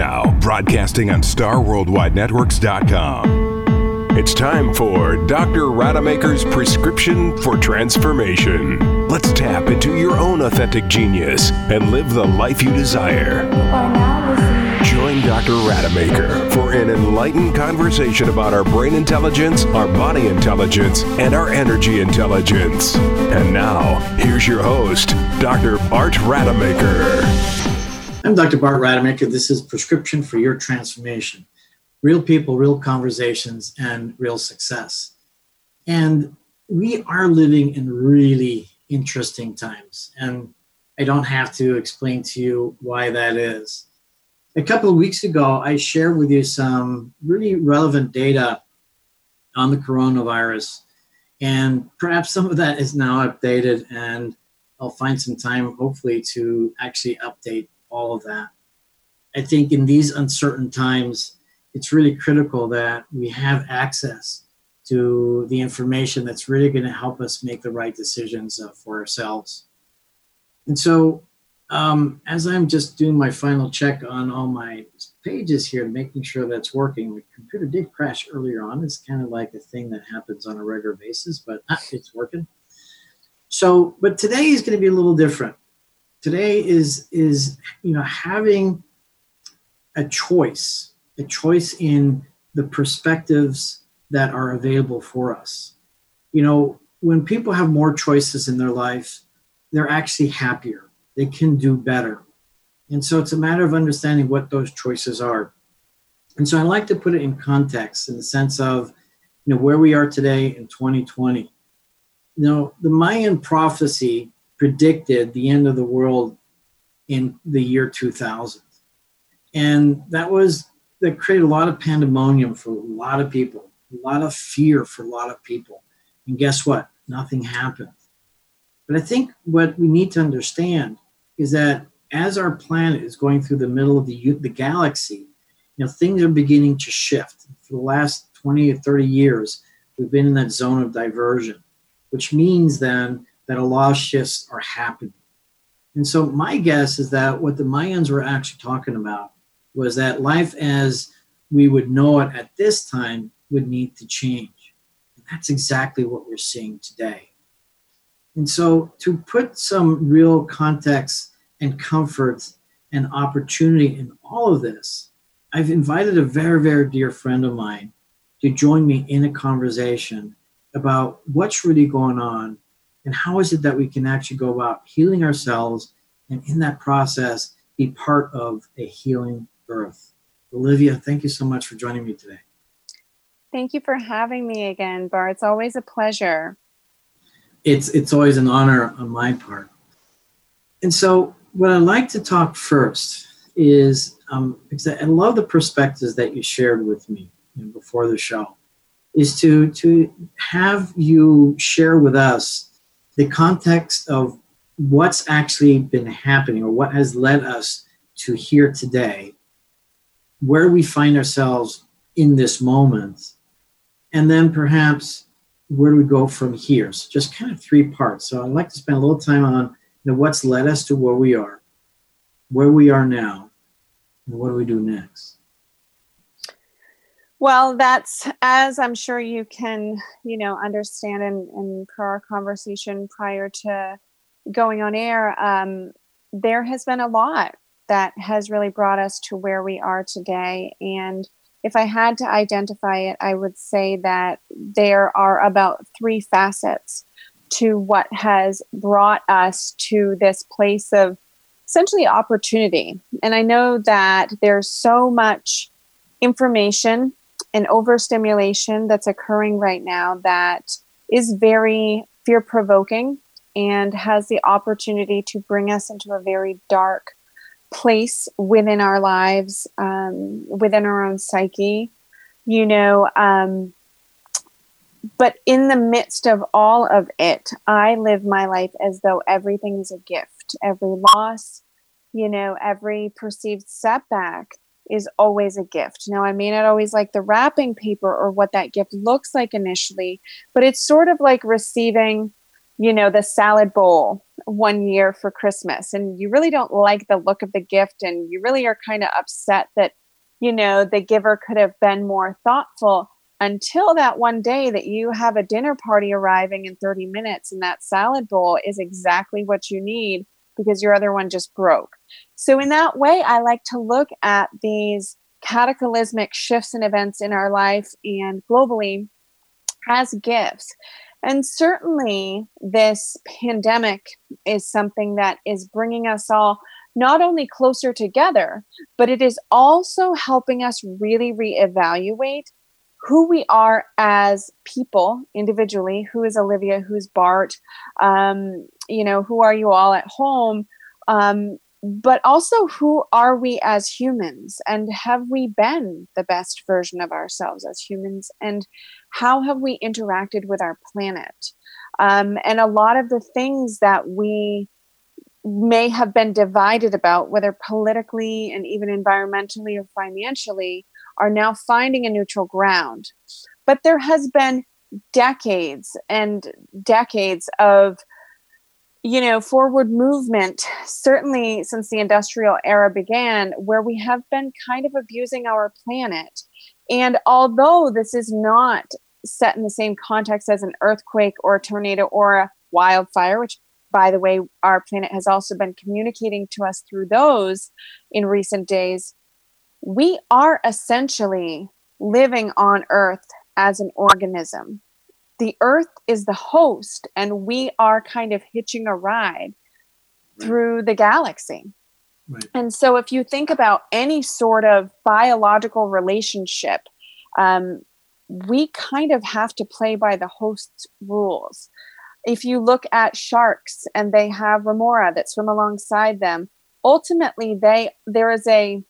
Now, broadcasting on StarWorldWideNetworks.com. It's time for Dr. Rademacher's prescription for transformation. Let's tap into your own authentic genius and live the life you desire. Join Dr. Rademacher for an enlightened conversation about our brain intelligence, our body intelligence, and our energy intelligence. And now, here's your host, Dr. Bart Rademacher. I'm Dr. Bart Rademacher. This is Prescription for Your Transformation Real People, Real Conversations, and Real Success. And we are living in really interesting times. And I don't have to explain to you why that is. A couple of weeks ago, I shared with you some really relevant data on the coronavirus. And perhaps some of that is now updated, and I'll find some time, hopefully, to actually update all of that. I think in these uncertain times, it's really critical that we have access to the information that's really going to help us make the right decisions uh, for ourselves. And so, um, as I'm just doing my final check on all my pages here, making sure that's working, the computer did crash earlier on. It's kind of like a thing that happens on a regular basis, but ah, it's working. So, but today is going to be a little different today is is you know having a choice a choice in the perspectives that are available for us. You know when people have more choices in their life they're actually happier. They can do better. And so it's a matter of understanding what those choices are. And so i like to put it in context in the sense of you know where we are today in 2020 you know the mayan prophecy predicted the end of the world in the year 2000. And that was that created a lot of pandemonium for a lot of people, a lot of fear for a lot of people. And guess what? Nothing happened. But I think what we need to understand is that as our planet is going through the middle of the, the galaxy, you know, things are beginning to shift. For the last 20 or 30 years, we've been in that zone of diversion, which means then that a lot of shifts are happening. And so my guess is that what the Mayans were actually talking about was that life as we would know it at this time would need to change. And that's exactly what we're seeing today. And so to put some real context and comfort and opportunity in all of this, I've invited a very, very dear friend of mine to join me in a conversation about what's really going on and how is it that we can actually go about healing ourselves and in that process be part of a healing earth? olivia thank you so much for joining me today thank you for having me again Bar. it's always a pleasure it's it's always an honor on my part and so what i'd like to talk first is um, because i love the perspectives that you shared with me you know, before the show is to to have you share with us the context of what's actually been happening or what has led us to here today, where we find ourselves in this moment, and then perhaps where do we go from here? So just kind of three parts. So I'd like to spend a little time on you know, what's led us to where we are, where we are now, and what do we do next. Well, that's as I'm sure you can, you know, understand in, in per our conversation prior to going on air. Um, there has been a lot that has really brought us to where we are today. And if I had to identify it, I would say that there are about three facets to what has brought us to this place of essentially opportunity. And I know that there's so much information an overstimulation that's occurring right now that is very fear provoking and has the opportunity to bring us into a very dark place within our lives, um, within our own psyche, you know. Um, but in the midst of all of it, I live my life as though everything is a gift. Every loss, you know, every perceived setback is always a gift. Now, I may not always like the wrapping paper or what that gift looks like initially, but it's sort of like receiving, you know, the salad bowl one year for Christmas and you really don't like the look of the gift and you really are kind of upset that, you know, the giver could have been more thoughtful until that one day that you have a dinner party arriving in 30 minutes and that salad bowl is exactly what you need because your other one just broke. So, in that way, I like to look at these cataclysmic shifts and events in our life and globally as gifts. And certainly, this pandemic is something that is bringing us all not only closer together, but it is also helping us really reevaluate who we are as people individually. Who is Olivia? Who's Bart? Um, you know, who are you all at home? Um, but also who are we as humans? And have we been the best version of ourselves as humans? And how have we interacted with our planet? Um, and a lot of the things that we may have been divided about whether politically and even environmentally or financially are now finding a neutral ground. But there has been decades and decades of you know, forward movement, certainly since the industrial era began, where we have been kind of abusing our planet. And although this is not set in the same context as an earthquake or a tornado or a wildfire, which, by the way, our planet has also been communicating to us through those in recent days, we are essentially living on Earth as an organism the earth is the host and we are kind of hitching a ride right. through the galaxy right. and so if you think about any sort of biological relationship um, we kind of have to play by the host's rules if you look at sharks and they have remora that swim alongside them ultimately they there is a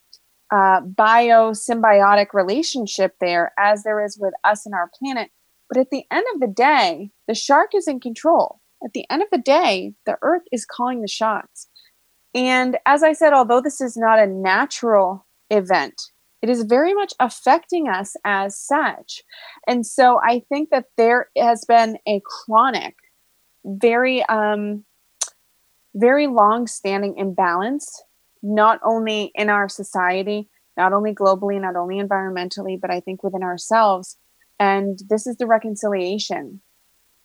uh, biosymbiotic relationship there as there is with us and our planet but at the end of the day, the shark is in control. At the end of the day, the earth is calling the shots. And as I said, although this is not a natural event, it is very much affecting us as such. And so I think that there has been a chronic, very, um, very long standing imbalance, not only in our society, not only globally, not only environmentally, but I think within ourselves and this is the reconciliation.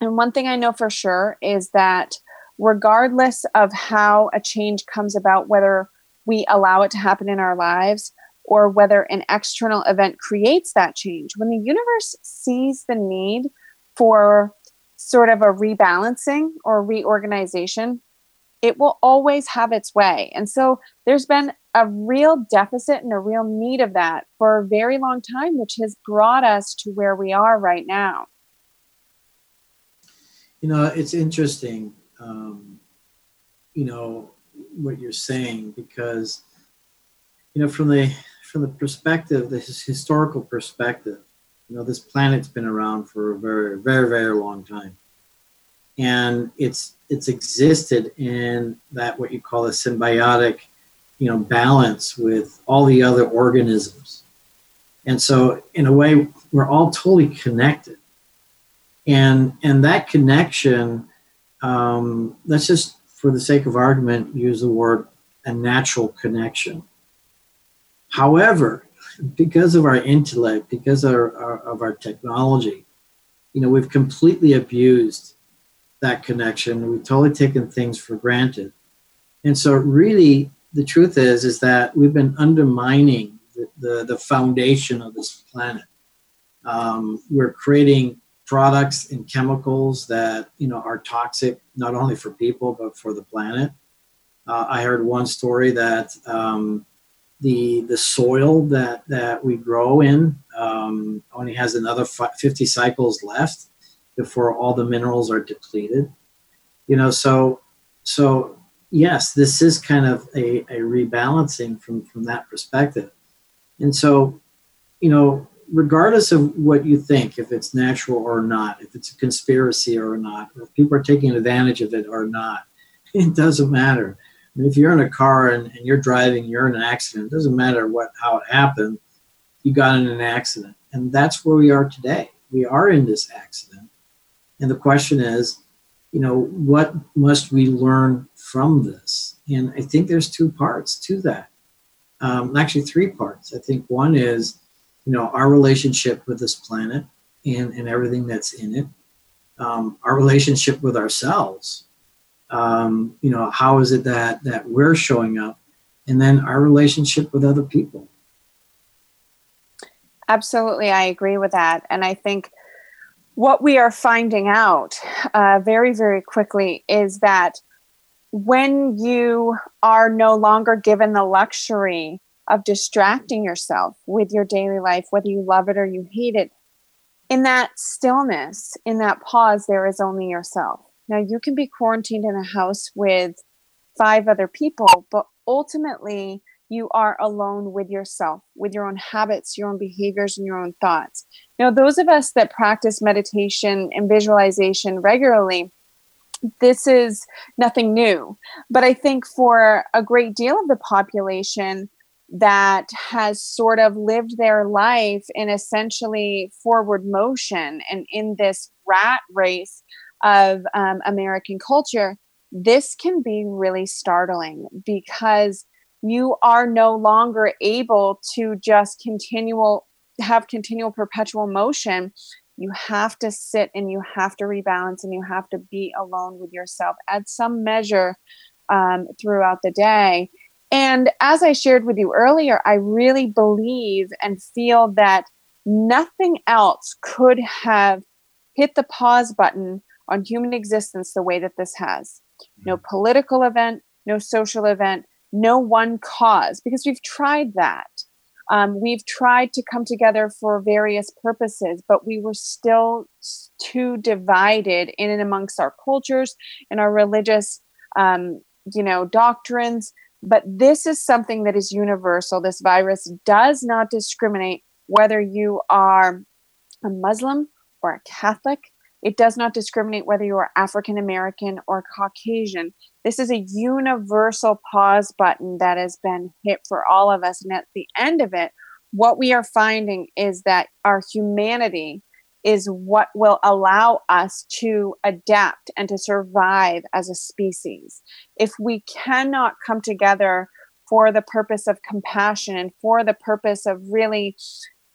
And one thing I know for sure is that regardless of how a change comes about, whether we allow it to happen in our lives or whether an external event creates that change, when the universe sees the need for sort of a rebalancing or reorganization, it will always have its way. And so there's been a real deficit and a real need of that for a very long time, which has brought us to where we are right now. You know, it's interesting, um, you know, what you're saying because, you know, from the from the perspective, the historical perspective, you know, this planet's been around for a very, very, very long time, and it's it's existed in that what you call a symbiotic you know balance with all the other organisms. And so in a way we're all totally connected. And and that connection um, let's just for the sake of argument use the word a natural connection. However because of our intellect because of our, our, of our technology you know we've completely abused that connection. We've totally taken things for granted. And so really the truth is is that we've been undermining the, the, the foundation of this planet. Um, we're creating products and chemicals that you know are toxic not only for people but for the planet. Uh, I heard one story that um, the the soil that that we grow in um, only has another 50 cycles left, before all the minerals are depleted. You know, so so yes, this is kind of a, a rebalancing from from that perspective. And so, you know, regardless of what you think, if it's natural or not, if it's a conspiracy or not, or if people are taking advantage of it or not, it doesn't matter. I mean, if you're in a car and, and you're driving, you're in an accident, it doesn't matter what how it happened, you got in an accident. And that's where we are today. We are in this accident. And the question is, you know, what must we learn from this? And I think there's two parts to that. Um, actually, three parts. I think one is, you know, our relationship with this planet and, and everything that's in it, um, our relationship with ourselves. Um, you know, how is it that that we're showing up, and then our relationship with other people. Absolutely, I agree with that, and I think what we are finding out uh, very, very quickly is that when you are no longer given the luxury of distracting yourself with your daily life, whether you love it or you hate it, in that stillness, in that pause, there is only yourself. Now, you can be quarantined in a house with five other people, but ultimately, you are alone with yourself, with your own habits, your own behaviors, and your own thoughts. Now, those of us that practice meditation and visualization regularly, this is nothing new. But I think for a great deal of the population that has sort of lived their life in essentially forward motion and in this rat race of um, American culture, this can be really startling because you are no longer able to just continual have continual perpetual motion. You have to sit and you have to rebalance and you have to be alone with yourself at some measure um, throughout the day. And as i shared with you earlier i really believe and feel that nothing else could have hit the pause button on human existence the way that this has. No political event no social event no one cause because we've tried that. Um, we've tried to come together for various purposes, but we were still too divided in and amongst our cultures and our religious, um, you know, doctrines. But this is something that is universal. This virus does not discriminate whether you are a Muslim or a Catholic. It does not discriminate whether you are African American or Caucasian. This is a universal pause button that has been hit for all of us. And at the end of it, what we are finding is that our humanity is what will allow us to adapt and to survive as a species. If we cannot come together for the purpose of compassion and for the purpose of really,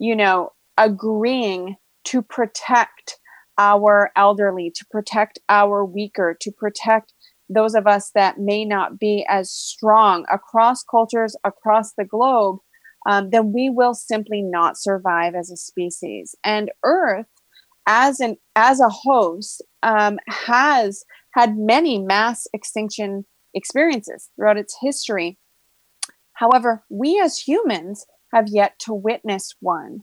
you know, agreeing to protect our elderly, to protect our weaker, to protect those of us that may not be as strong across cultures, across the globe, um, then we will simply not survive as a species. And Earth, as an as a host, um, has had many mass extinction experiences throughout its history. However, we as humans have yet to witness one.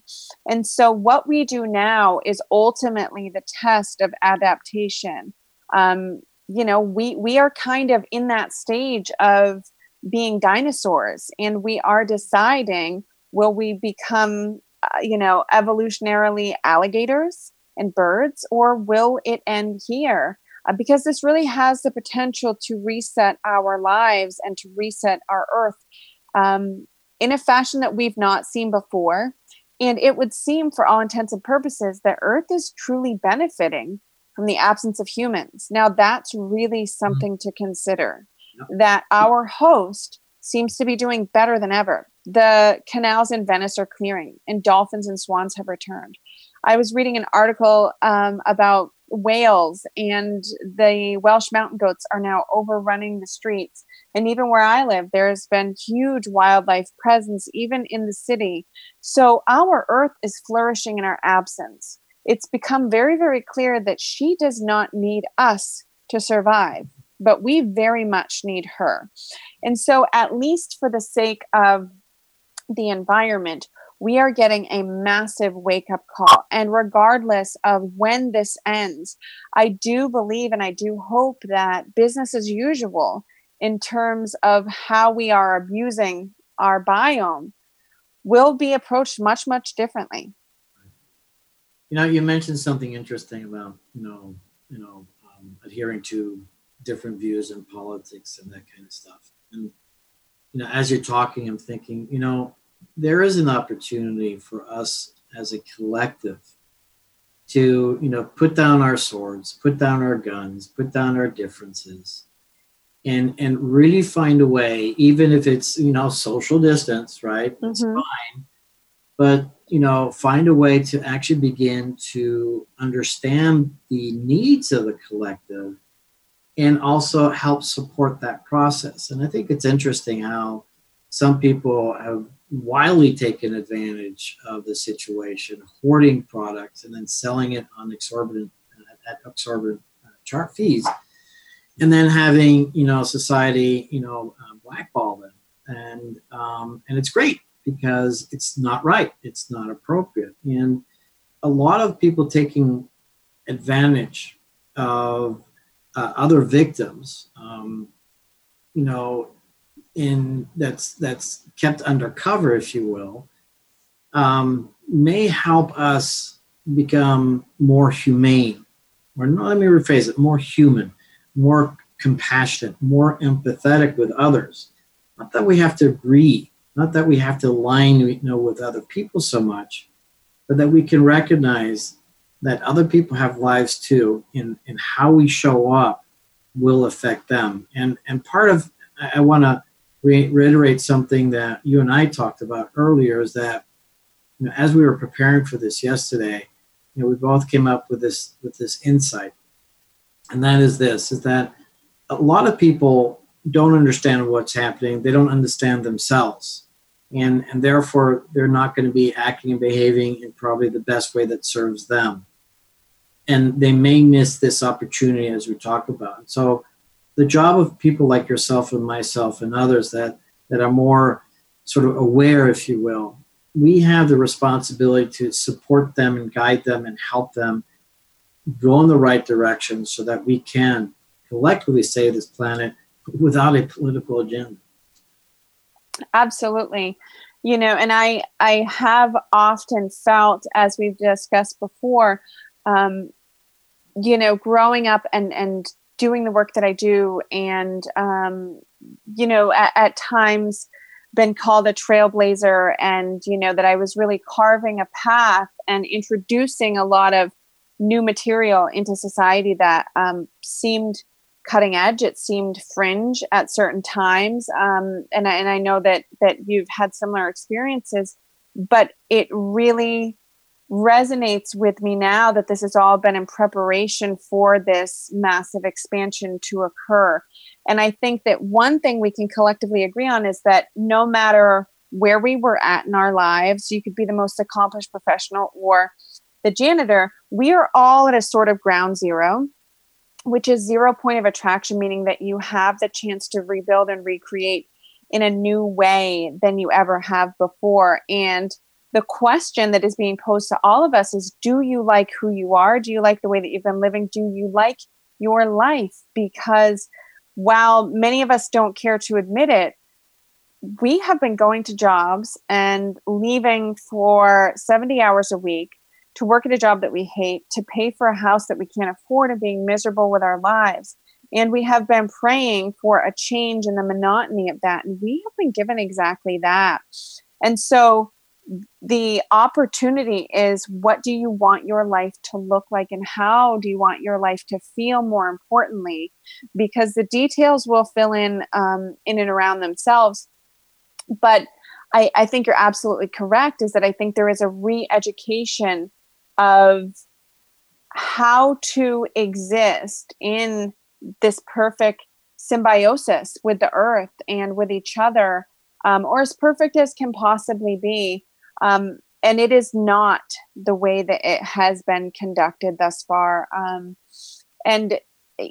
And so, what we do now is ultimately the test of adaptation. Um, you know we we are kind of in that stage of being dinosaurs and we are deciding will we become uh, you know evolutionarily alligators and birds or will it end here uh, because this really has the potential to reset our lives and to reset our earth um, in a fashion that we've not seen before and it would seem for all intents and purposes that earth is truly benefiting from the absence of humans. Now, that's really mm-hmm. something to consider that our host seems to be doing better than ever. The canals in Venice are clearing, and dolphins and swans have returned. I was reading an article um, about whales, and the Welsh mountain goats are now overrunning the streets. And even where I live, there's been huge wildlife presence, even in the city. So our earth is flourishing in our absence it's become very, very clear that she does not need us to survive, but we very much need her. And so, at least for the sake of the environment, we are getting a massive wake up call. And regardless of when this ends, I do believe and I do hope that business as usual in terms of how we are abusing our biome will be approached much, much differently. You know, you mentioned something interesting about you know, you know, um, adhering to different views in politics and that kind of stuff. And you know, as you're talking, I'm thinking, you know, there is an opportunity for us as a collective to you know put down our swords put down our guns put down our differences and and really find a way even if it's you know social distance right? That's mm-hmm. fine. But you know find a way to actually begin to understand the needs of the collective and also help support that process. And i think it's interesting how some people have wildly taken advantage of the situation, hoarding products and then selling it on exorbitant uh, at exorbitant uh, chart fees, and then having you know society you know uh, blackball them, and um, and it's great because it's not right, it's not appropriate, and a lot of people taking advantage of uh, other victims. Um, you know, in that's that's kept undercover, if you will, um, may help us become more humane, or no, let me rephrase it: more human, more compassionate, more empathetic with others. Not that we have to agree, not that we have to align, you know, with other people so much, but that we can recognize that other people have lives too, and and how we show up will affect them. And and part of I want to re- reiterate something that you and I talked about earlier is that you know, as we were preparing for this yesterday, you know, we both came up with this with this insight, and that is this: is that a lot of people don't understand what's happening. They don't understand themselves, and and therefore they're not going to be acting and behaving in probably the best way that serves them, and they may miss this opportunity as we talk about. So the job of people like yourself and myself and others that that are more sort of aware, if you will, we have the responsibility to support them and guide them and help them go in the right direction so that we can collectively save this planet without a political agenda. Absolutely. You know, and I I have often felt, as we've discussed before, um, you know, growing up and and doing the work that I do, and um, you know, at, at times been called a trailblazer, and you know that I was really carving a path and introducing a lot of new material into society that um, seemed cutting edge. It seemed fringe at certain times, um, and and I know that that you've had similar experiences, but it really resonates with me now that this has all been in preparation for this massive expansion to occur. And I think that one thing we can collectively agree on is that no matter where we were at in our lives, you could be the most accomplished professional or the janitor, we are all at a sort of ground zero, which is zero point of attraction, meaning that you have the chance to rebuild and recreate in a new way than you ever have before. And the question that is being posed to all of us is do you like who you are? Do you like the way that you've been living? Do you like your life? Because while many of us don't care to admit it, we have been going to jobs and leaving for 70 hours a week to work at a job that we hate, to pay for a house that we can't afford, and being miserable with our lives. And we have been praying for a change in the monotony of that. And we have been given exactly that. And so the opportunity is what do you want your life to look like and how do you want your life to feel more importantly? Because the details will fill in um, in and around themselves. But I, I think you're absolutely correct is that i think there is a re-education of how to exist in this perfect symbiosis with the earth and with each other um, or as perfect as can possibly be um, and it is not the way that it has been conducted thus far. Um, and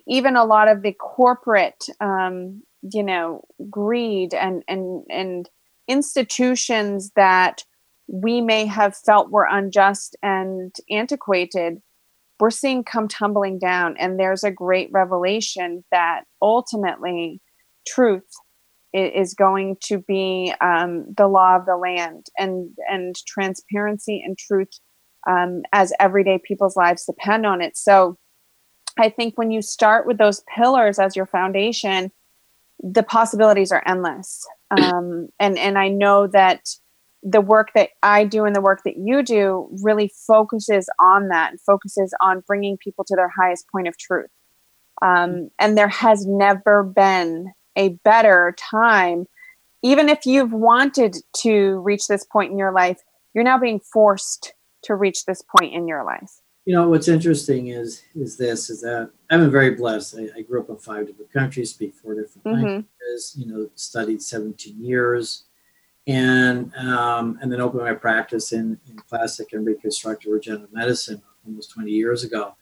even a lot of the corporate, um, you know, greed and and and institutions that we may have felt were unjust and antiquated we're seeing come tumbling down and there's a great revelation that ultimately truth is going to be um, the law of the land and and transparency and truth um, as everyday people's lives depend on it. So I think when you start with those pillars as your foundation, the possibilities are endless. Um, and and I know that the work that I do and the work that you do really focuses on that and focuses on bringing people to their highest point of truth. Um, and there has never been a better time, even if you've wanted to reach this point in your life, you're now being forced to reach this point in your life. You know what's interesting is is this is that I've been very blessed. I, I grew up in five different countries, speak four different mm-hmm. languages. You know, studied 17 years and um, and then opened my practice in, in plastic and reconstructive regenerative medicine almost 20 years ago.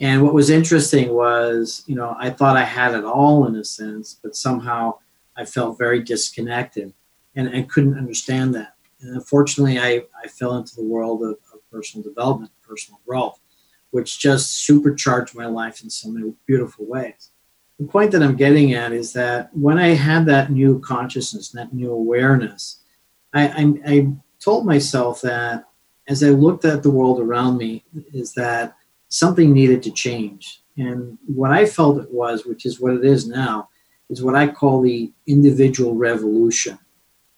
And what was interesting was, you know, I thought I had it all in a sense, but somehow I felt very disconnected and, and couldn't understand that. And unfortunately, I, I fell into the world of, of personal development, personal growth, which just supercharged my life in so many beautiful ways. The point that I'm getting at is that when I had that new consciousness, that new awareness, I, I, I told myself that as I looked at the world around me, is that something needed to change. And what I felt it was, which is what it is now, is what I call the individual revolution.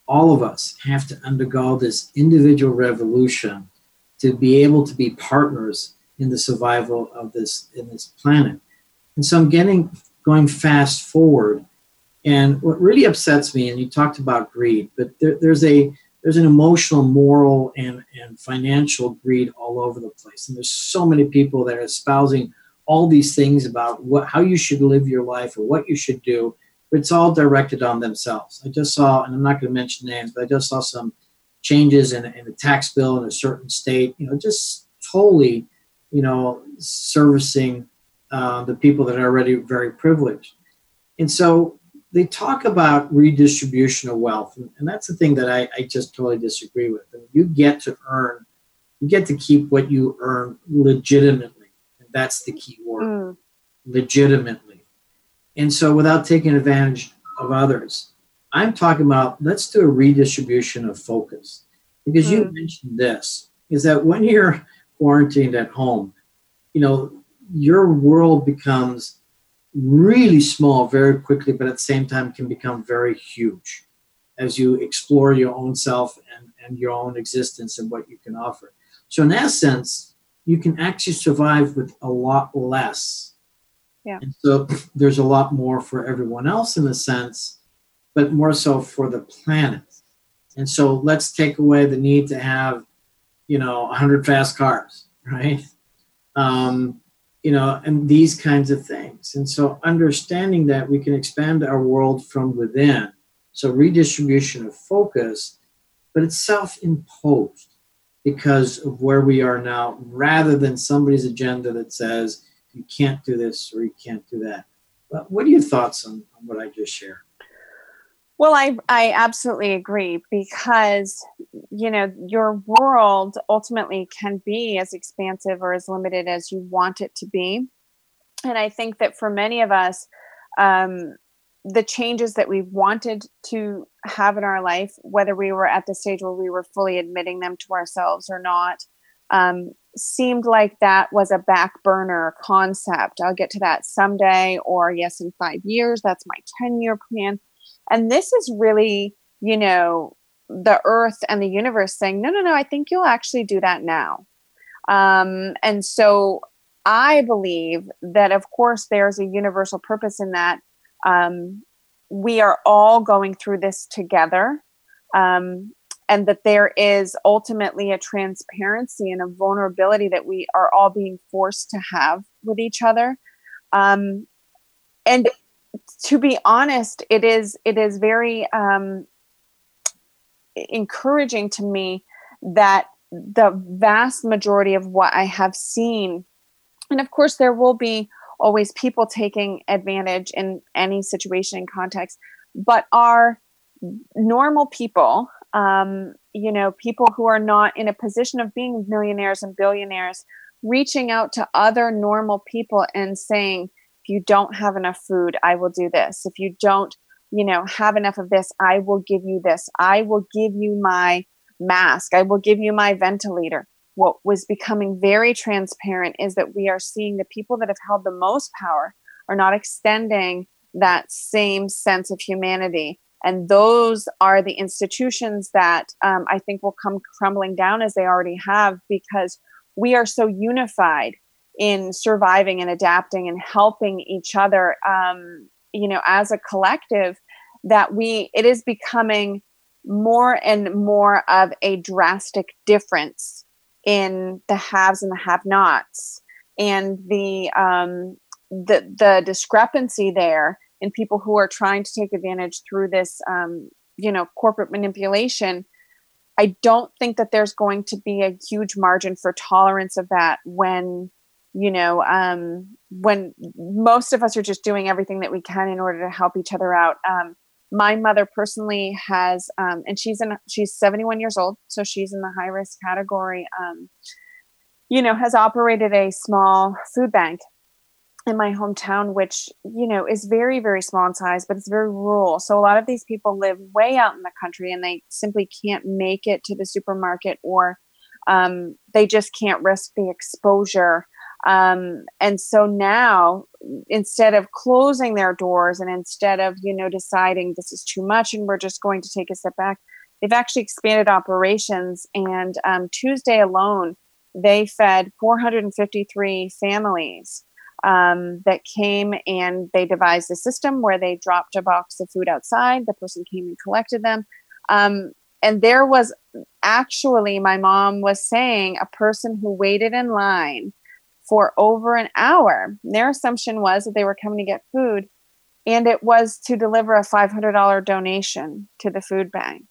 All of us have to undergo this individual revolution to be able to be partners in the survival of this in this planet. And so I'm getting going fast forward and what really upsets me, and you talked about greed, but there, there's a there's an emotional, moral, and, and financial greed all over the place. And there's so many people that are espousing all these things about what how you should live your life or what you should do, but it's all directed on themselves. I just saw, and I'm not going to mention names, but I just saw some changes in, in a tax bill in a certain state, you know, just totally, you know, servicing uh, the people that are already very privileged. And so they talk about redistribution of wealth, and that's the thing that I, I just totally disagree with. And you get to earn, you get to keep what you earn legitimately, and that's the key word, mm. legitimately. And so, without taking advantage of others, I'm talking about let's do a redistribution of focus, because mm. you mentioned this is that when you're quarantined at home, you know your world becomes really small very quickly, but at the same time can become very huge as you explore your own self and, and your own existence and what you can offer. So, in essence, you can actually survive with a lot less. Yeah. And so, there's a lot more for everyone else in a sense, but more so for the planet. And so, let's take away the need to have, you know, 100 fast cars, right? Um, you know, and these kinds of things. And so understanding that we can expand our world from within. So redistribution of focus, but it's self-imposed because of where we are now, rather than somebody's agenda that says you can't do this or you can't do that. But what are your thoughts on, on what I just shared? Well, I I absolutely agree because you know your world ultimately can be as expansive or as limited as you want it to be, and I think that for many of us, um, the changes that we wanted to have in our life, whether we were at the stage where we were fully admitting them to ourselves or not, um, seemed like that was a back burner concept. I'll get to that someday, or yes, in five years. That's my ten year plan and this is really, you know, the earth and the universe saying, no, no, no, I think you'll actually do that now. Um, and so I believe that, of course, there's a universal purpose in that. Um, we are all going through this together. Um, and that there is ultimately a transparency and a vulnerability that we are all being forced to have with each other. Um, and to be honest, it is it is very um, encouraging to me that the vast majority of what I have seen, and of course, there will be always people taking advantage in any situation and context, but are normal people, um, you know, people who are not in a position of being millionaires and billionaires, reaching out to other normal people and saying, you don't have enough food, I will do this. If you don't, you know, have enough of this, I will give you this. I will give you my mask. I will give you my ventilator. What was becoming very transparent is that we are seeing the people that have held the most power are not extending that same sense of humanity and those are the institutions that um, I think will come crumbling down as they already have because we are so unified in surviving and adapting and helping each other, um, you know, as a collective that we, it is becoming more and more of a drastic difference in the haves and the have nots and the um, the the discrepancy there in people who are trying to take advantage through this um, you know corporate manipulation i don't think that there's going to be a huge margin for tolerance of that when you know um, when most of us are just doing everything that we can in order to help each other out um, my mother personally has um, and she's in she's 71 years old so she's in the high risk category um, you know has operated a small food bank in my hometown which you know is very very small in size but it's very rural. So a lot of these people live way out in the country and they simply can't make it to the supermarket or um, they just can't risk the exposure um, and so now instead of closing their doors and instead of you know deciding this is too much and we're just going to take a step back they've actually expanded operations. And um, tuesday alone they fed 453 families um, that came and they devised a system where they dropped a box of food outside. The person came and collected them. Um, and there was actually my mom was saying a person who waited in line for over an hour. Their assumption was that they were coming to get food, and it was to deliver a $500 donation to the food bank.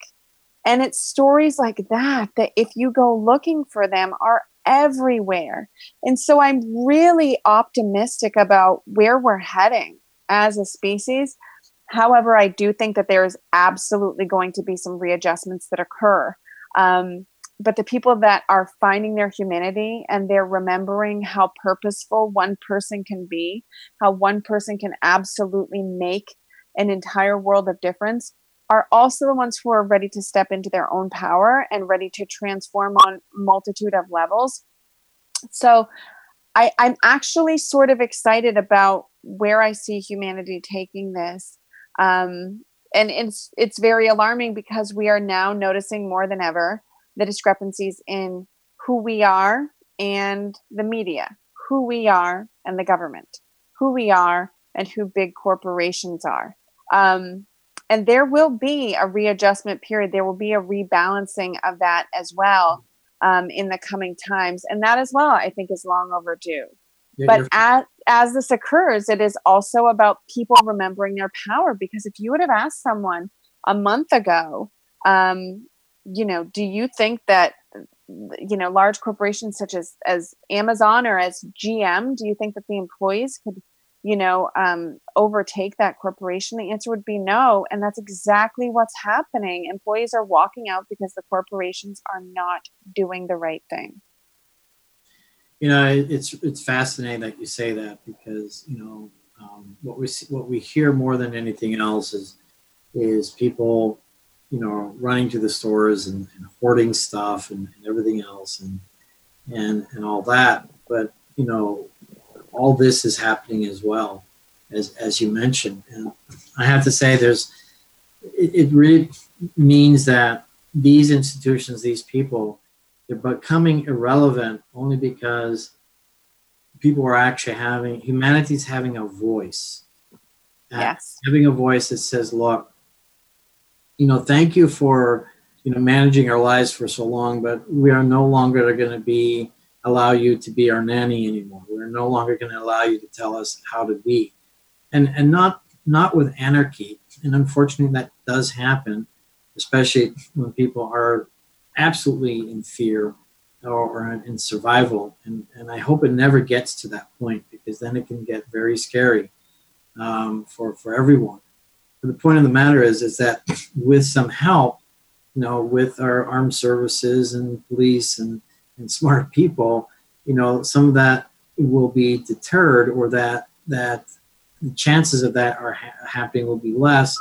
And it's stories like that that, if you go looking for them, are everywhere. And so I'm really optimistic about where we're heading as a species. However, I do think that there is absolutely going to be some readjustments that occur. Um, but the people that are finding their humanity and they're remembering how purposeful one person can be, how one person can absolutely make an entire world of difference, are also the ones who are ready to step into their own power and ready to transform on multitude of levels. So I, I'm actually sort of excited about where I see humanity taking this. Um, and it's it's very alarming because we are now noticing more than ever the discrepancies in who we are and the media, who we are and the government, who we are and who big corporations are. Um, and there will be a readjustment period. There will be a rebalancing of that as well um, in the coming times. And that as well, I think, is long overdue. Yeah, but as, as this occurs, it is also about people remembering their power. Because if you would have asked someone a month ago, um, you know, do you think that you know large corporations such as as Amazon or as GM, do you think that the employees could you know um, overtake that corporation? The answer would be no, and that's exactly what's happening. Employees are walking out because the corporations are not doing the right thing. You know, it's it's fascinating that you say that because you know um, what we what we hear more than anything else is is people you know, running to the stores and, and hoarding stuff and, and, everything else and and and all that. But you know, all this is happening as well, as as you mentioned. And I have to say, there's it, it really means that these institutions, these people, they're becoming irrelevant only because people are actually having humanity's having a voice. Yes. Having a voice that says, look, you know, thank you for, you know, managing our lives for so long, but we are no longer going to be allow you to be our nanny anymore. We're no longer going to allow you to tell us how to be, and and not not with anarchy. And unfortunately, that does happen, especially when people are absolutely in fear or, in survival. And and I hope it never gets to that point because then it can get very scary um, for for everyone the point of the matter is is that with some help you know with our armed services and police and, and smart people you know some of that will be deterred or that that the chances of that are ha- happening will be less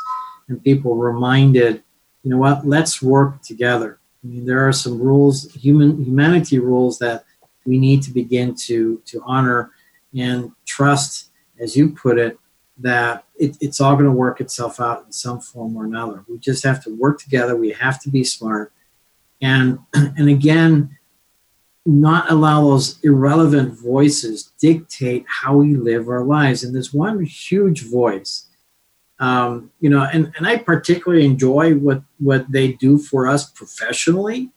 and people reminded you know what? Let's work together. I mean there are some rules human humanity rules that we need to begin to to honor and trust as you put it that it, it's all going to work itself out in some form or another. We just have to work together. We have to be smart, and and again, not allow those irrelevant voices dictate how we live our lives. And there's one huge voice, um, you know, and and I particularly enjoy what what they do for us professionally,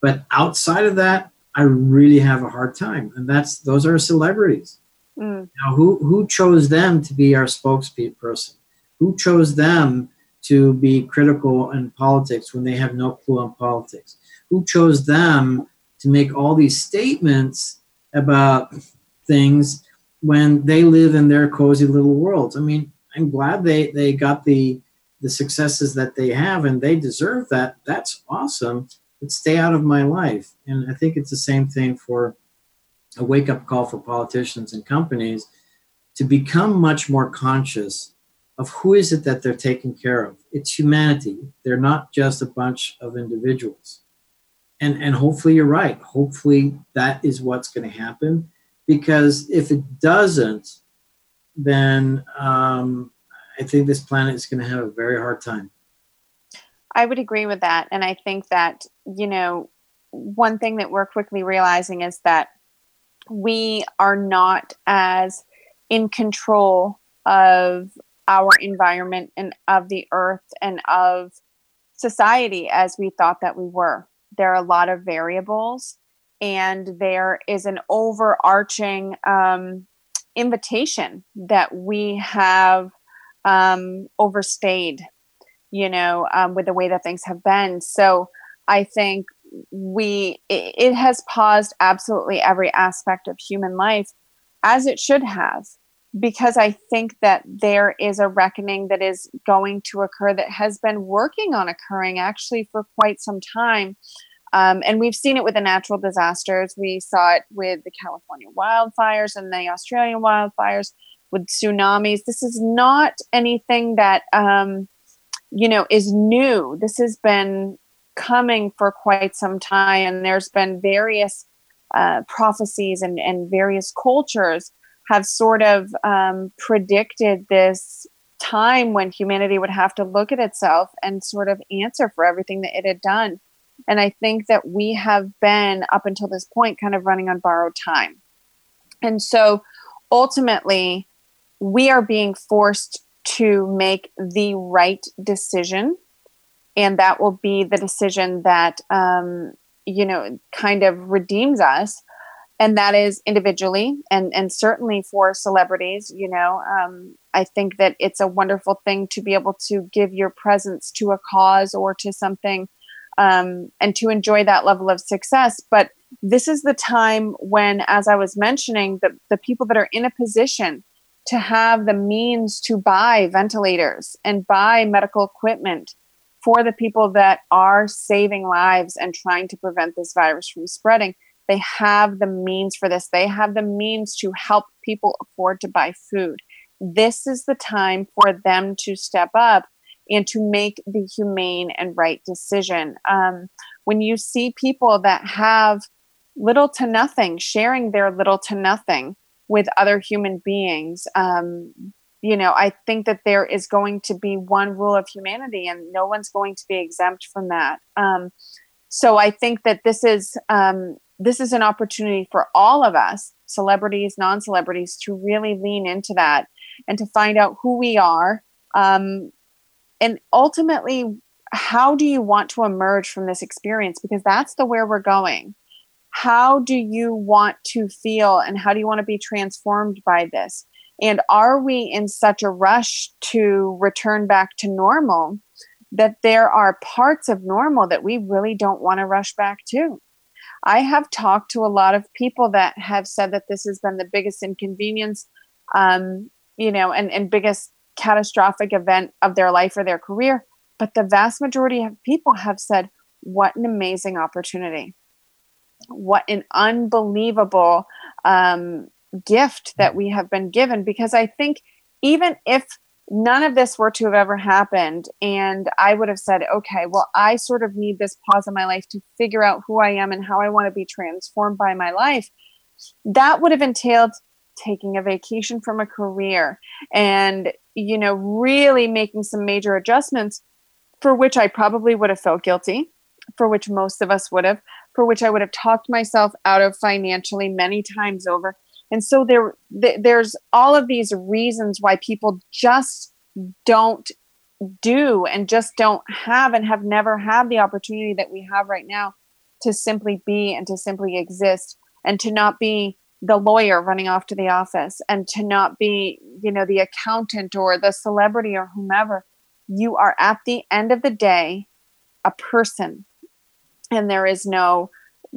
but outside of that, I really have a hard time. And that's those are celebrities Mm. Now, who who chose them to be our spokesperson? Who chose them to be critical in politics when they have no clue on politics? Who chose them to make all these statements about things when they live in their cozy little worlds? I mean, I'm glad they they got the the successes that they have and they deserve that. That's awesome. But stay out of my life. And I think it's the same thing for a wake up call for politicians and companies to become much more conscious of who is it that they're taking care of. It's humanity. They're not just a bunch of individuals. And, and hopefully you're right. Hopefully that is what's going to happen. Because if it doesn't, then um, I think this planet is going to have a very hard time. I would agree with that. And I think that, you know, one thing that we're quickly realizing is that we are not as in control of our environment and of the earth and of society as we thought that we were. There are a lot of variables, and there is an overarching um, invitation that we have um, overstayed, you know, um, with the way that things have been. So I think we it has paused absolutely every aspect of human life as it should have because i think that there is a reckoning that is going to occur that has been working on occurring actually for quite some time. Um, and we've seen it with the natural disasters. We saw it with the california wildfires and the australian wildfires with tsunamis. This is not anything that um, you know is new. This has been coming for quite some time, and there's been various uh, prophecies and, and various cultures have sort of um, predicted this time when humanity would have to look at itself and sort of answer for everything that it had done. And I think that we have been, up until this point, kind of running on borrowed time. And so ultimately, we are being forced to make the right decision and that will be the decision that um, you know kind of redeems us. And that is individually and and certainly for celebrities you know um, i think that it's a wonderful thing to be able to give your presence to a cause or to something um, and to enjoy that level of success. But this is the time when as i was mentioning the, the people that are in a position to have the means to buy ventilators and buy medical equipment for the people that are saving lives and trying to prevent this virus from spreading. They have the means for this. They have the means to help people afford to buy food. This is the time for them to step up and to make the humane and right decision. Um, when you see people that have little to nothing sharing their little to nothing with other human beings, um, you know, I think that there is going to be one rule of humanity and no one's going to be exempt from that. Um, so I think that this is um, this is an opportunity for all of us, celebrities, non-celebrities, to really lean into that and to find out who we are, um, and ultimately, how do you want to emerge from this experience? Because that's the where we're going. How do you want to feel, and how do you want to be transformed by this? And are we in such a rush to return back to normal that there are parts of normal that we really don't want to rush back to? I have talked to a lot of people that have said that this has been the biggest inconvenience, um, you know, and, and biggest catastrophic event of their life or their career. But the vast majority of people have said, what an amazing opportunity. What an unbelievable um, gift that we have been given because I think even if none of this were to have ever happened and I would have said, okay, well, I sort of need this pause in my life to figure out who I am and how I want to be transformed by my life, that would have entailed taking a vacation from a career and you know really making some major adjustments for which i probably would have felt guilty for which most of us would have for which i would have talked myself out of financially many times over and so there th- there's all of these reasons why people just don't do and just don't have and have never had the opportunity that we have right now to simply be and to simply exist and to not be the lawyer running off to the office and to not be you know the accountant or the celebrity or whomever. You are at the end of the day a person. And there is no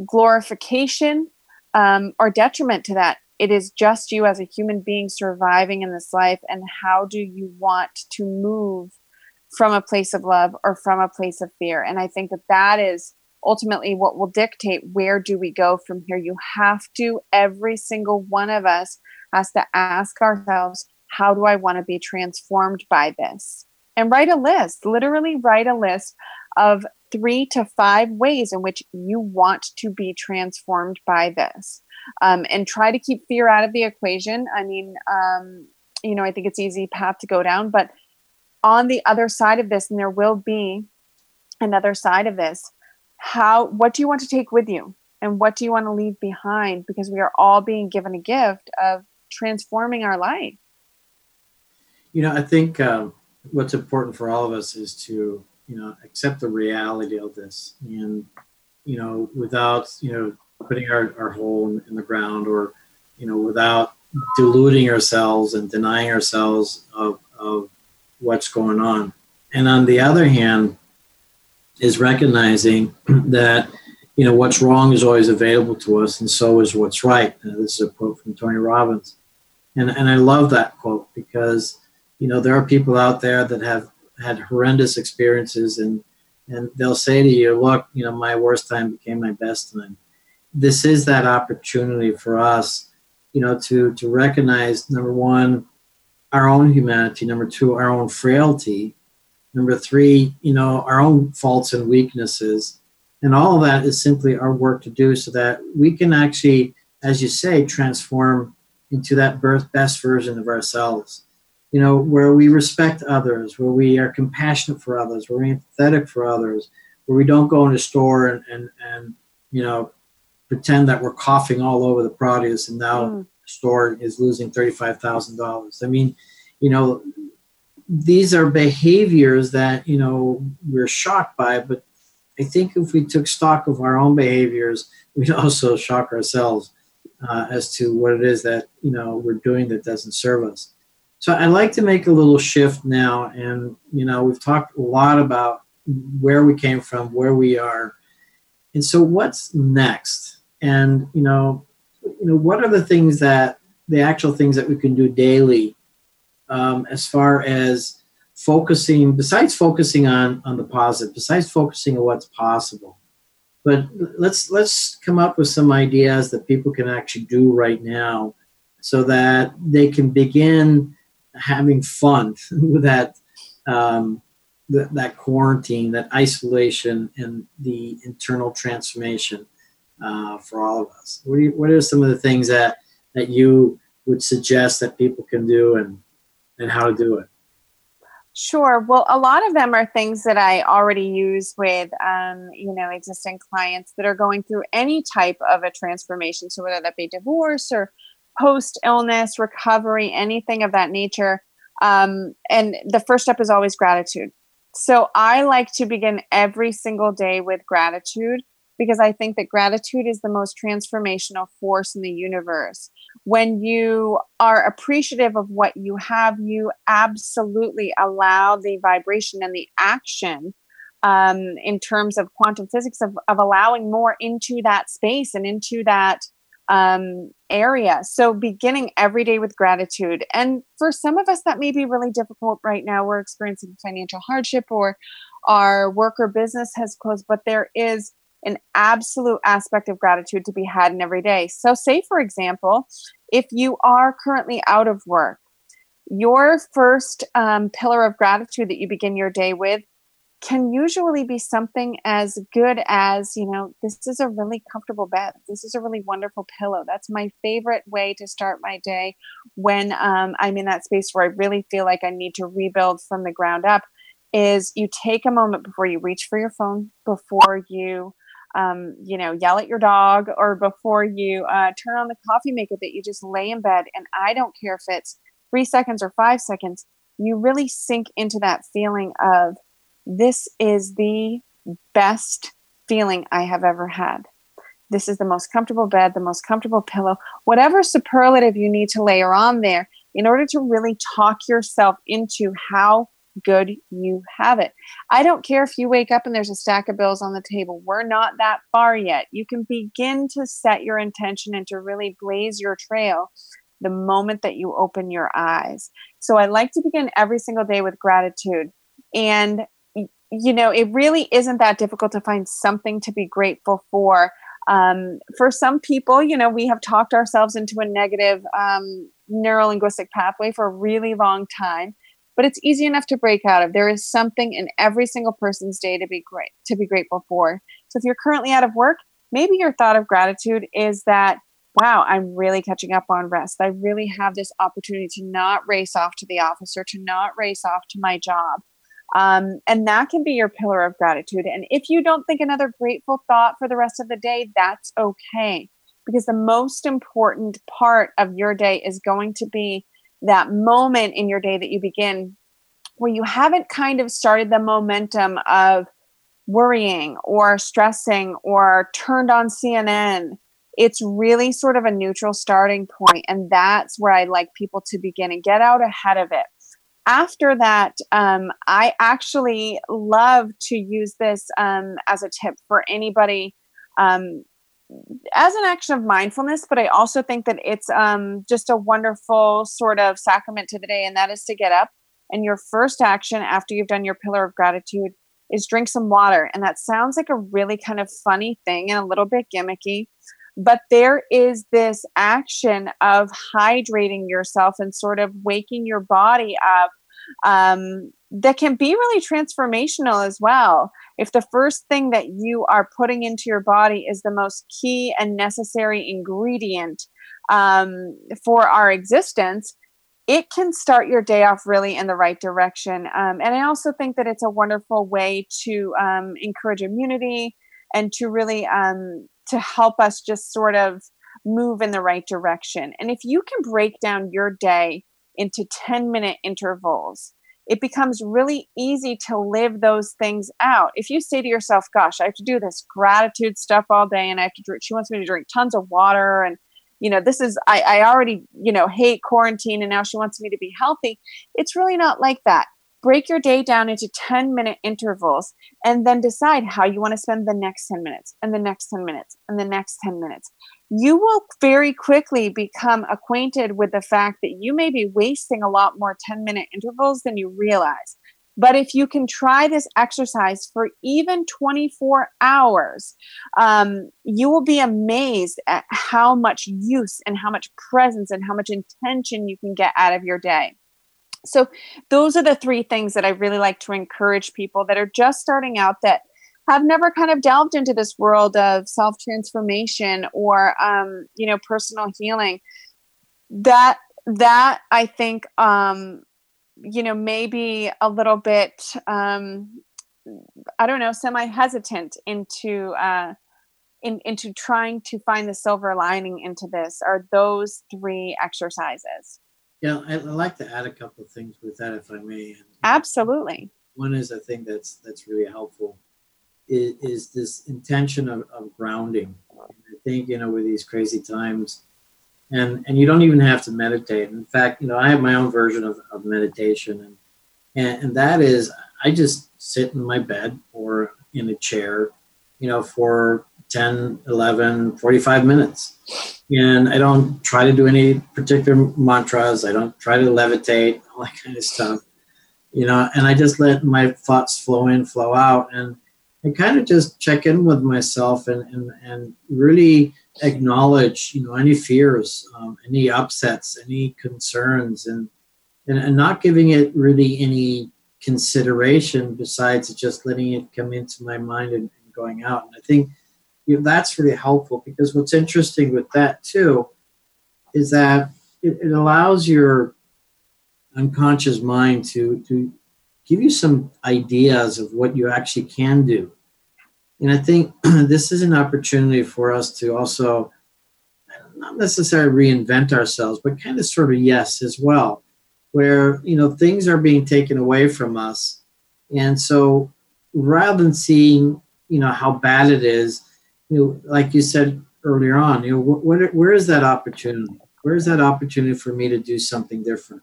glorification um, or detriment to that it is just you as a human being surviving in this life and how do you want to move from a place of love or from a place of fear? And i think that that is ultimately what will dictate where do we go from here. You have to every single one of us has to ask ourselves how do i want to be transformed by this? And write a list literally write a list of three to five ways in which you want to be transformed by this um, and try to keep fear out of the equation. I mean um, you know i think it's easy path to go down but on the other side of this and there will be another side of this how what do you want to take with you? And what do you want to leave behind? Because we are all being given a gift of transforming our life. You know i think um, what's important for all of us is to you know accept the reality of this. And you know without you know putting our, our hole in, the ground or you know without deluding ourselves and denying ourselves of, of what's going on. And on the other hand is recognizing that you know what's wrong is always available to us and so is what's right. Uh, this is a quote from tony robbins. And, and i love that quote because you know there are people out there that have had horrendous experiences and and they'll say to you look you know my worst time became my best time this is that opportunity for us you know to to recognize number one our own humanity number two our own frailty Number three, you know, our own faults and weaknesses. And all of that is simply our work to do so that we can actually, as you say, transform into that best version of ourselves. You know, where we respect others, where we are compassionate for others, where we're empathetic for others, where we don't go in a store and, and, and you know, pretend that we're coughing all over the produce and now mm. the store is losing $35,000. I mean, you know, these are behaviors that you know we're shocked by but i think if we took stock of our own behaviors we'd also shock ourselves uh, as to what it is that you know we're doing that doesn't serve us so i'd like to make a little shift now and you know we've talked a lot about where we came from where we are and so what's next and you know you know what are the things that the actual things that we can do daily um, as far as focusing besides focusing on on the positive besides focusing on what's possible? But let's let's come up with some ideas that people can actually do right now so that they can begin having fun with that um, that, that quarantine that isolation and the internal transformation uh, for all of us what, you, what are some of the things that that you would suggest that people can do and and how to do it? Sure. Well, a lot of them are things that I already use with, um, you know, existing clients that are going through any type of a transformation. So whether that be divorce or post illness, recovery, anything of that nature. Um, and the first step is always gratitude. So I like to begin every single day with gratitude because I think that gratitude is the most transformational force in the universe. When you are appreciative of what you have, you absolutely allow the vibration and the action um, in terms of quantum physics of, of allowing more into that space and into that um, area. So, beginning every day with gratitude. And for some of us, that may be really difficult right now. We're experiencing financial hardship or our work or business has closed, but there is an absolute aspect of gratitude to be had in every day. So, say for example, if you are currently out of work, your first um, pillar of gratitude that you begin your day with can usually be something as good as, you know, this is a really comfortable bed. This is a really wonderful pillow. That's my favorite way to start my day when um, I'm in that space where I really feel like I need to rebuild from the ground up. Is you take a moment before you reach for your phone, before you, um, you know, yell at your dog, or before you uh, turn on the coffee maker, that you just lay in bed. And I don't care if it's three seconds or five seconds, you really sink into that feeling of, this is the best feeling I have ever had. This is the most comfortable bed, the most comfortable pillow, whatever superlative you need to layer on there in order to really talk yourself into how good you have it. I don't care if you wake up and there's a stack of bills on the table. We're not that far yet. You can begin to set your intention and to really blaze your trail the moment that you open your eyes. So I like to begin every single day with gratitude. And you know, it really isn't that difficult to find something to be grateful for. Um, for some people, you know, we have talked ourselves into a negative um, neuro linguistic pathway for a really long time, but it's easy enough to break out of. There is something in every single person's day to be great to be grateful for. So if you're currently out of work, maybe your thought of gratitude is that wow, I'm really catching up on rest. I really have this opportunity to not race off to the office or to not race off to my job. Um, and that can be your pillar of gratitude. And if you don't think another grateful thought for the rest of the day, that's okay. Because the most important part of your day is going to be that moment in your day that you begin where you haven't kind of started the momentum of worrying or stressing or turned on CNN. It's really sort of a neutral starting point, And that's where I like people to begin and get out ahead of it after that, um, I actually love to use this um, as a tip for anybody um, as an action of mindfulness, but I also think that it's um, just a wonderful sort of sacrament to the day, and that is to get up. And your first action after you've done your pillar of gratitude is drink some water. And that sounds like a really kind of funny thing and a little bit gimmicky. But there is this action of hydrating yourself and sort of waking your body up um, that can be really transformational as well. If the first thing that you are putting into your body is the most key and necessary ingredient um, for our existence, it can start your day off really in the right direction. Um, and I also think that it's a wonderful way to um, encourage immunity and to really um, to help us just sort of move in the right direction. And if you can break down your day into 10 minute intervals, it becomes really easy to live those things out. If you say to yourself, gosh, I have to do this gratitude stuff all day and I have to drink, she wants me to drink tons of water and you know, this is, I, I already, you know, hate quarantine and now she wants me to be healthy. It's really not like that. Break your day down into 10 minute intervals and then decide how you want to spend the next 10 minutes and the next 10 minutes and the next 10 minutes you will very quickly become acquainted with the fact that you may be wasting a lot more 10 minute intervals than you realize. But if you can try this exercise for even 24 hours, um, you will be amazed at how much use and how much presence and how much intention you can get out of your day. So, those are the three things that I really like to encourage people that are just starting out that have never kind of delved into this world of self transformation or um, you know personal healing. That that i think um you know maybe a little bit um i don't know semi hesitant into uh in, into trying to find the silver lining into this are those three exercises. Yeah i'd like to add a couple of things with that if i may. Absolutely. One is i think that's that's really helpful is, is this intention of, of grounding. I think, you know, with these crazy times, and and you don't even have to meditate. In fact, you know, I have my own version of, of meditation, and, and and that is I just sit in my bed or in a chair, you know, for 10, 11, 45 minutes. And I don't try to do any particular mantras. I don't try to levitate, all that kind of stuff. You know, and I just let my thoughts flow in, flow out. And and kind of just check in with myself and, and, and really acknowledge, you know, any fears, um, any upsets, any concerns, and, and, and not giving it really any consideration besides just letting it come into my mind and, and going out. And I think you know, that's really helpful because what's interesting with that too is that it, it allows your unconscious mind to to give you some ideas of what you actually can do. And I think this is an opportunity for us to also not necessarily reinvent ourselves, but kind of sort of yes as well, where you know things are being taken away from us. And so rather than seeing, you know, how bad it is, you know, like you said earlier on, you know, what, where is that opportunity? Where is that opportunity for me to do something different?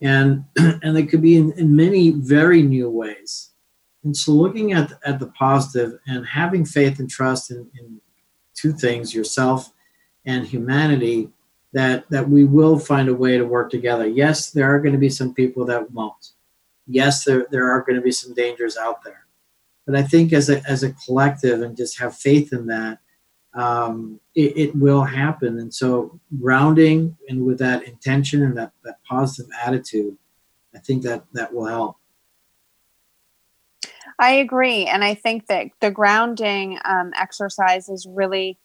And and it could be in, in many very new ways. And so looking at, at the positive and having faith and trust in, in two things, yourself and humanity, that, that we will find a way to work together. Yes, there are going to be some people that won't. Yes, there, there are going to be some dangers out there. But I think as a, as a collective and just have faith in that, um, it, it, will happen. And so grounding and with that intention and that, that positive attitude, I think that that will help. I agree. And I think that the grounding um, exercise is really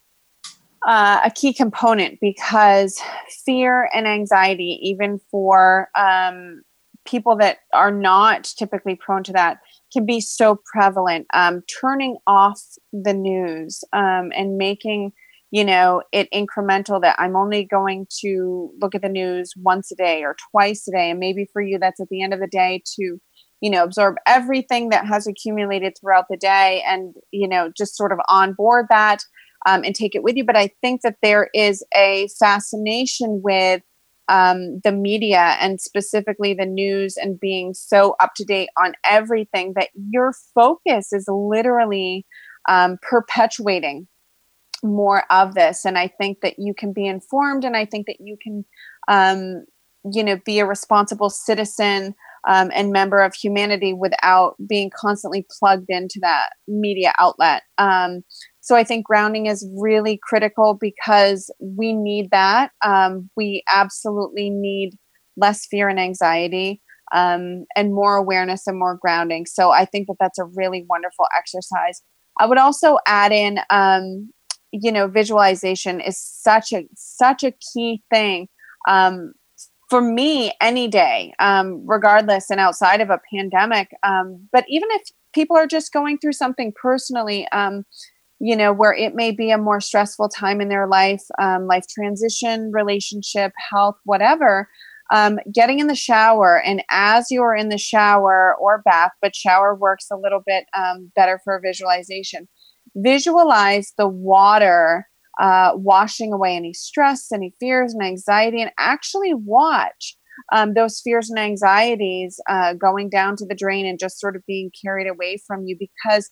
uh, a key component because fear and anxiety, even for um, people that are not typically prone to that, can be so prevalent. Um, turning off the news um, and making you know it incremental that i'm only going to look at the news once a day or twice a day and maybe for you that's at the end of the day to you know absorb everything that has accumulated throughout the day and you know just sort of onboard that um, and take it with you. But i think that there is a fascination with um, the media and specifically the news and being so up to date on everything that your focus is literally um, perpetuating more of this. And i think that you can be informed and i think that you can um, you know be a responsible citizen um, and member of humanity without being constantly plugged into that media outlet. Um, so I think grounding is really critical because we need that. Um, we absolutely need less fear and anxiety um, and more awareness and more grounding. So I think that that's a really wonderful exercise. I would also add in, um, you know, visualization is such a such a key thing. Um, for me any day um, regardless and outside of a pandemic um, but even if people are just going through something personally um, you know where it may be a more stressful time in their life um, life transition relationship health whatever um, getting in the shower and as you're in the shower or bath but shower works a little bit um, better for visualization visualize the water uh, washing away any stress, any fears and anxiety, and actually watch um, those fears and anxieties uh, going down to the drain and just sort of being carried away from you because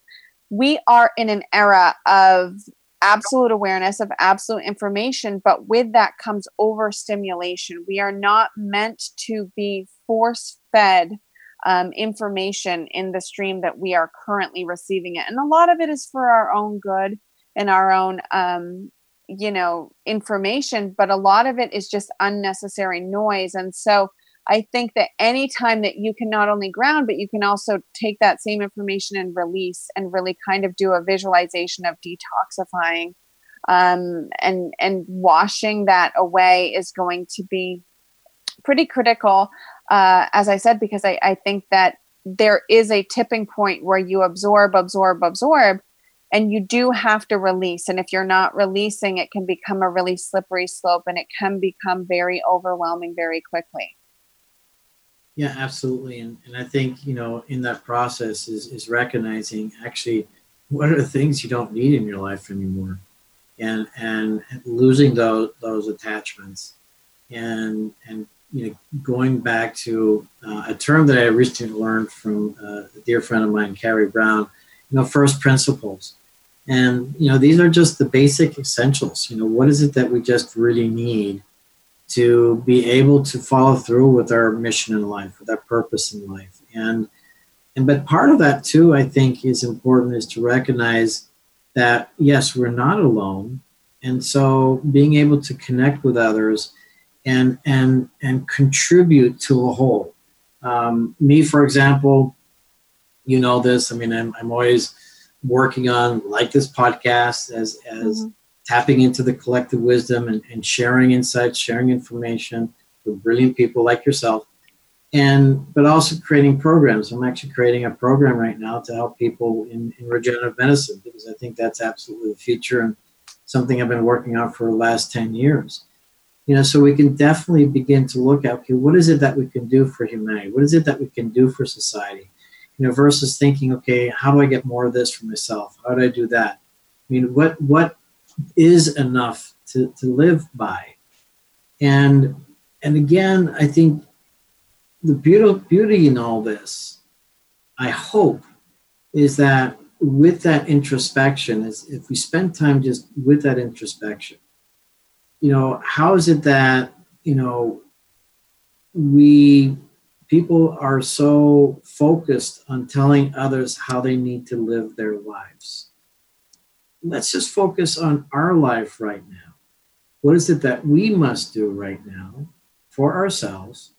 we are in an era of absolute awareness of absolute information but with that comes overstimulation. We are not meant to be force fed um, information in the stream that we are currently receiving it. And a lot of it is for our own good and our own um, you know information but a lot of it is just unnecessary noise. And so i think that anytime that you can not only ground but you can also take that same information and release and really kind of do a visualization of detoxifying um, and and washing that away is going to be pretty critical uh, as i said because I, I think that there is a tipping point where you absorb absorb absorb and you do have to release and if you're not releasing it can become a really slippery slope and it can become very overwhelming very quickly. Yeah absolutely and, and i think you know in that process is, is recognizing actually what are the things you don't need in your life anymore and and losing those those attachments and and you know going back to uh, a term that i recently learned from uh, a dear friend of mine carrie brown you know first principles and you know these are just the basic essentials. You know what is it that we just really need to be able to follow through with our mission in life with our purpose in life? And and but part of that too i think is important is to recognize that yes we're not alone. And so being able to connect with others and and and contribute to a whole. Um, me, for example, you know this. I mean, I'm, I'm always working on like this podcast as as mm-hmm. tapping into the collective wisdom and, and sharing insights, sharing information with brilliant people like yourself and but also creating programs. I'm actually creating a program right now to help people in, in regenerative medicine because I think that's absolutely the future and something I've been working on for the last 10 years. You know, so we can definitely begin to look at okay, what is it that we can do for humanity? What is it that we can do for society? You know, versus thinking, okay, how do I get more of this for myself? How do I do that? I mean, what what is enough to, to live by? And and again, I think the beauty, beauty in all this, I hope, is that with that introspection, is if we spend time just with that introspection, you know, how is it that, you know, we people are so focused on telling others how they need to live their lives. Let's just focus on our life right now. What is it that we must do right now for ourselves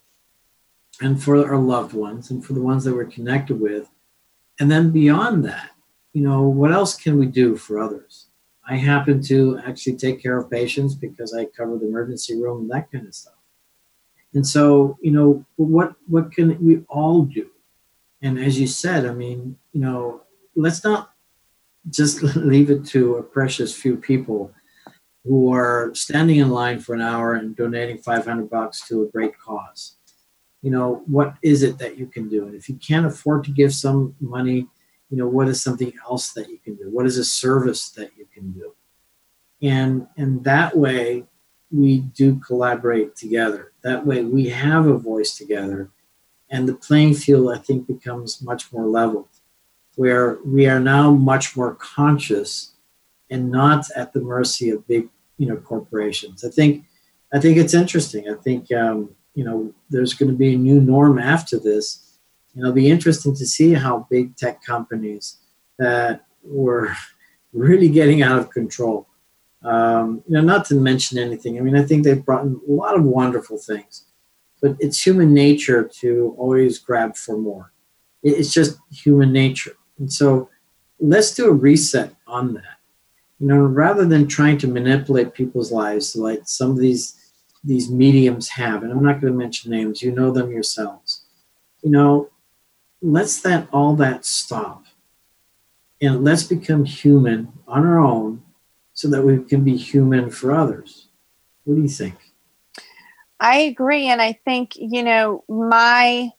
and for our loved ones and for the ones that we're connected with. And then beyond that, you know, what else can we do for others? I happen to actually take care of patients because I cover the emergency room and that kind of stuff. And so, you know, what what can we all do? And as you said, I mean, you know, let's not just leave it to a precious few people who are standing in line for an hour and donating 500 bucks to a great cause. You know what is it that you can do? And if you can't afford to give some money you know what is something else that you can do? What is a service that you can do? And and that way we do collaborate together. That way we have a voice together and the playing field i think becomes much more leveled where we are now much more conscious and not at the mercy of big you know corporations. I think i think it's interesting. I think um, you know there's going to be a new norm after this. And it'll be interesting to see how big tech companies that were really getting out of control um, you know not to mention anything i mean i think they've brought in a lot of wonderful things but it's human nature to always grab for more it's just human nature and so let's do a reset on that you know rather than trying to manipulate people's lives like some of these these mediums have, and I'm not going to mention names, you know them yourselves. You know, let's that all that stop. And let's become human on our own so that we can be human for others. What do you think? I agree and I think, you know, my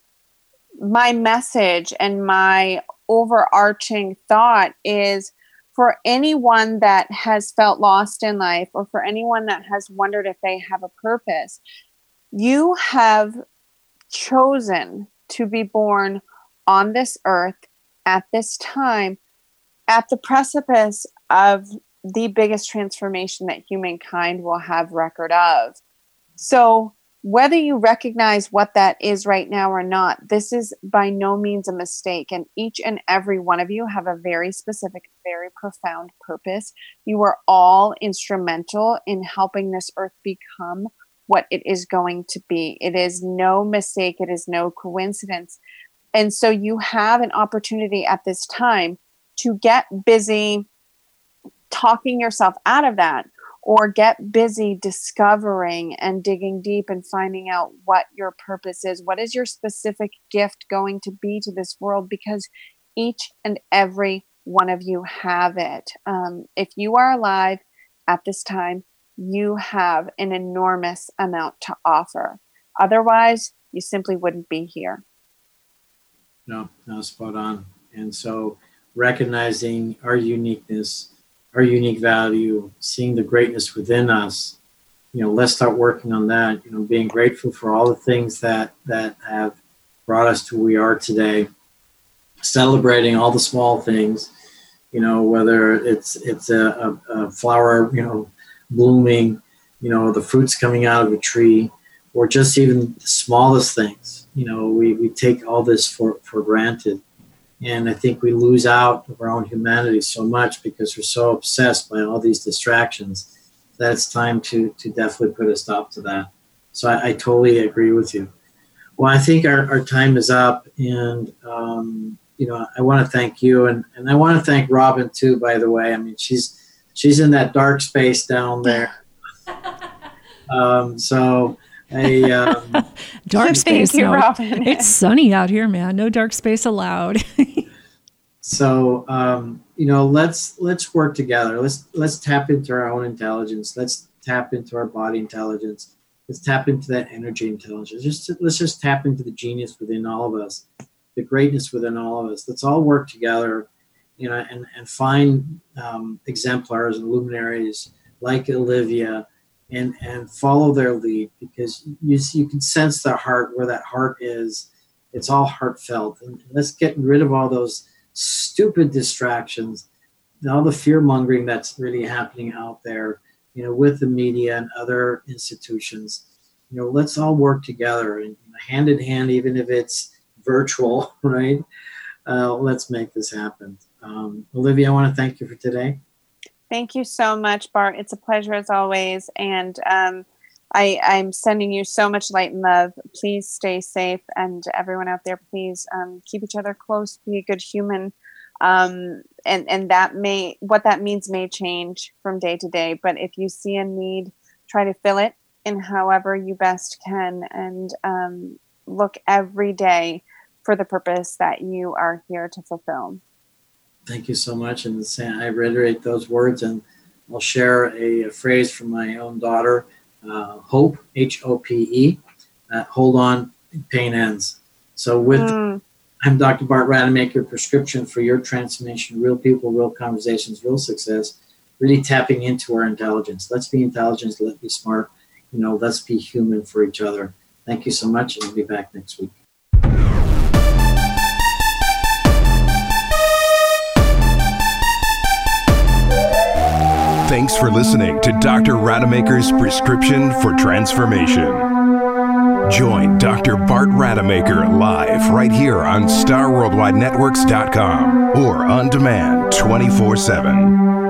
my message and my overarching thought is for anyone that has felt lost in life or for anyone that has wondered if they have a purpose, you have chosen to be born on this earth at this time at the precipice of the biggest transformation that humankind will have record of. So whether you recognize what that is right now or not, this is by no means a mistake. And each and every one of you have a very specific, very profound purpose. You are all instrumental in helping this earth become what it is going to be. It is no mistake, it is no coincidence. And so you have an opportunity at this time to get busy talking yourself out of that or get busy discovering and digging deep and finding out what your purpose is. What is your specific gift going to be to this world? Because each and every one of you have it. Um, if you are alive at this time, you have an enormous amount to offer. Otherwise, you simply wouldn't be here. No, no, spot on. And so recognizing our uniqueness our unique value, seeing the greatness within us. You know, let's start working on that. You know, being grateful for all the things that that have brought us to where we are today. Celebrating all the small things. You know, whether it's it's a, a, a flower, you know, blooming, you know, the fruits coming out of a tree, or just even the smallest things. You know, we, we take all this for, for granted. And I think we lose out of our own humanity so much because we're so obsessed by all these distractions that it's time to, to definitely put a stop to that. So I, I totally agree with you. Well, I think our, our time is up, and um, you know, I want to thank you, and, and I want to thank Robin too. By the way, I mean she's she's in that dark space down there. um, so a um, dark space. You, no. Robin. It's sunny out here, man. No dark space allowed. so um, you know, let's let's work together. Let's let's tap into our own intelligence. Let's tap into our body intelligence let's tap into that energy intelligence. Just let's just tap into the genius within all of us, the greatness within all of us. Let's all work together, you know, and and find um, exemplars and luminaries like Olivia, and and follow their lead because you you can sense the heart where that heart is. It's all heartfelt, and let's get rid of all those stupid distractions, all the fear mongering that's really happening out there you know, with the media and other institutions. You know, let's all work together and hand in hand, even if it's virtual, right? Uh, let's make this happen. Um, Olivia, I want to thank you for today. Thank you so much, Bart. It's a pleasure as always. And um, I, am sending you so much light and love. Please stay safe. And everyone out there, please um, keep each other close, be a good human um, and and that may what that means may change from day to day but if you see a need try to fill it in however you best can and um, look every day for the purpose that you are here to fulfill thank you so much and i reiterate those words and i'll share a, a phrase from my own daughter uh, hope h-o-p-e uh, hold on pain ends so with mm I'm Dr. Bart Rademacher, prescription for your transformation, real people, real conversations, real success, really tapping into our intelligence. Let's be intelligent, let's be smart, you know, let's be human for each other. Thank you so much, and I'll be back next week. Thanks for listening to Dr. Rademacher's Prescription for Transformation. Join Dr. Bart Rademacher live right here on StarWorldWideNetworks.com or on demand 24 7.